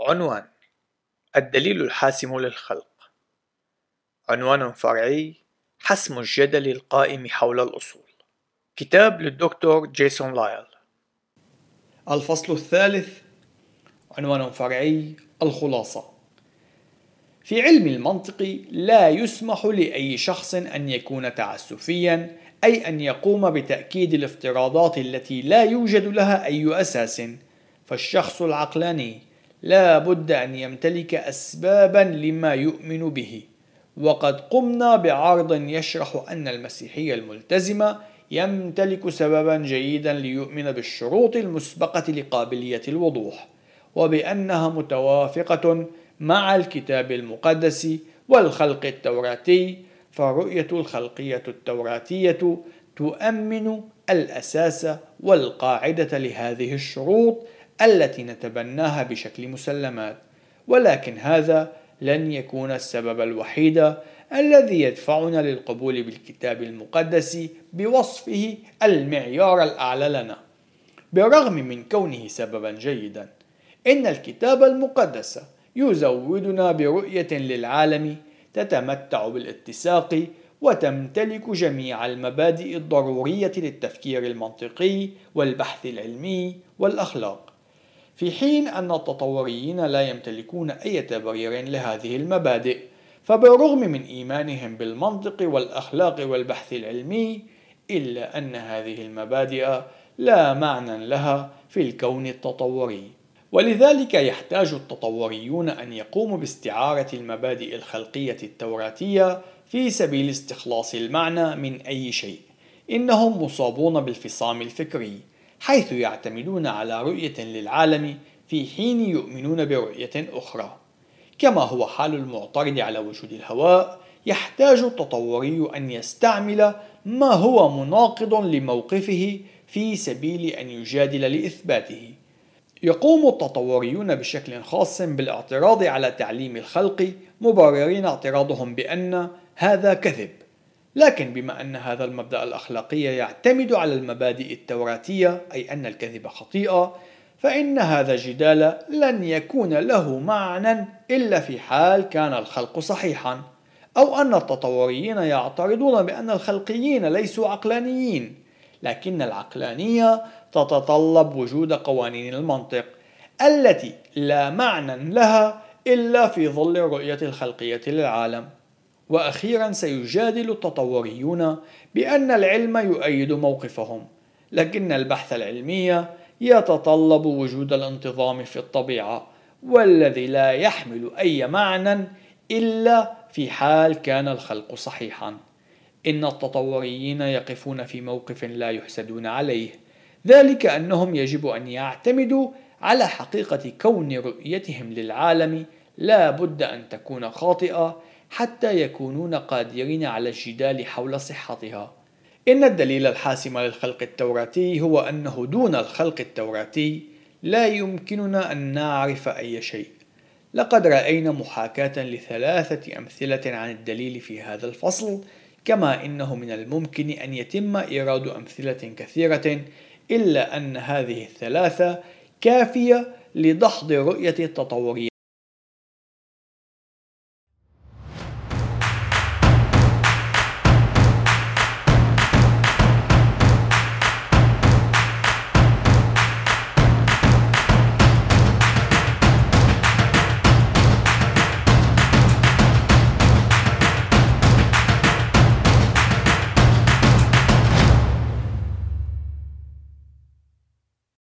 عنوان الدليل الحاسم للخلق. عنوان فرعي حسم الجدل القائم حول الأصول. كتاب للدكتور جيسون لايل. الفصل الثالث عنوان فرعي الخلاصة. في علم المنطق لا يسمح لأي شخص أن يكون تعسفيا أي أن يقوم بتأكيد الافتراضات التي لا يوجد لها أي أساس. فالشخص العقلاني لا بد أن يمتلك أسبابا لما يؤمن به. وقد قمنا بعرض يشرح أن المسيحية الملتزمة يمتلك سببا جيدا ليؤمن بالشروط المسبقة لقابلية الوضوح وبأنها متوافقة مع الكتاب المقدس والخلق التوراتي فالرؤية الخلقية التوراتية تؤمن الأساس والقاعدة لهذه الشروط التي نتبناها بشكل مسلمات ولكن هذا لن يكون السبب الوحيد الذي يدفعنا للقبول بالكتاب المقدس بوصفه المعيار الأعلى لنا. بالرغم من كونه سببا جيدا إن الكتاب المقدس يزودنا برؤية للعالم تتمتع بالاتساق وتمتلك جميع المبادئ الضرورية للتفكير المنطقي والبحث العلمي والأخلاق. في حين أن التطوريين لا يمتلكون أي تبرير لهذه المبادئ فبالرغم من إيمانهم بالمنطق والأخلاق والبحث العلمي إلا أن هذه المبادئ لا معنى لها في الكون التطوري. ولذلك يحتاج التطوريون أن يقوموا باستعارة المبادئ الخلقية التوراتية في سبيل استخلاص المعنى من أي شيء إنهم مصابون بالفصام الفكري. حيث يعتمدون على رؤية للعالم في حين يؤمنون برؤية أخرى. كما هو حال المعترض على وجود الهواء يحتاج التطوري أن يستعمل ما هو مناقض لموقفه في سبيل أن يجادل لإثباته. يقوم التطوريون بشكل خاص بالاعتراض على تعليم الخلق مبررين اعتراضهم بأن هذا كذب. لكن بما أن هذا المبدأ الأخلاقي يعتمد على المبادئ التوراتية أي أن الكذب خطيئة فإن هذا الجدال لن يكون له معنى إلا في حال كان الخلق صحيحا أو أن التطوريين يعترضون بأن الخلقيين ليسوا عقلانيين لكن العقلانية تتطلب وجود قوانين المنطق التي لا معنى لها إلا في ظل الرؤية الخلقية للعالم. وأخيرا سيجادل التطوريون بأن العلم يؤيد موقفهم لكن البحث العلمي يتطلب وجود الانتظام في الطبيعة والذي لا يحمل أي معنى إلا في حال كان الخلق صحيحا. إن التطوريين يقفون في موقف لا يحسدون عليه ذلك أنهم يجب أن يعتمدوا على حقيقة كون رؤيتهم للعالم. لا بد أن تكون خاطئة حتى يكونون قادرين على الجدال حول صحتها. إن الدليل الحاسم للخلق التوراتي هو أنه دون الخلق التوراتي لا يمكننا أن نعرف أي شيء. لقد رأينا محاكاة لثلاثة أمثلة عن الدليل في هذا الفصل كما إنه من الممكن أن يتم إيراد أمثلة كثيرة إلا أن هذه الثلاثة كافية لدحض رؤية التطورية.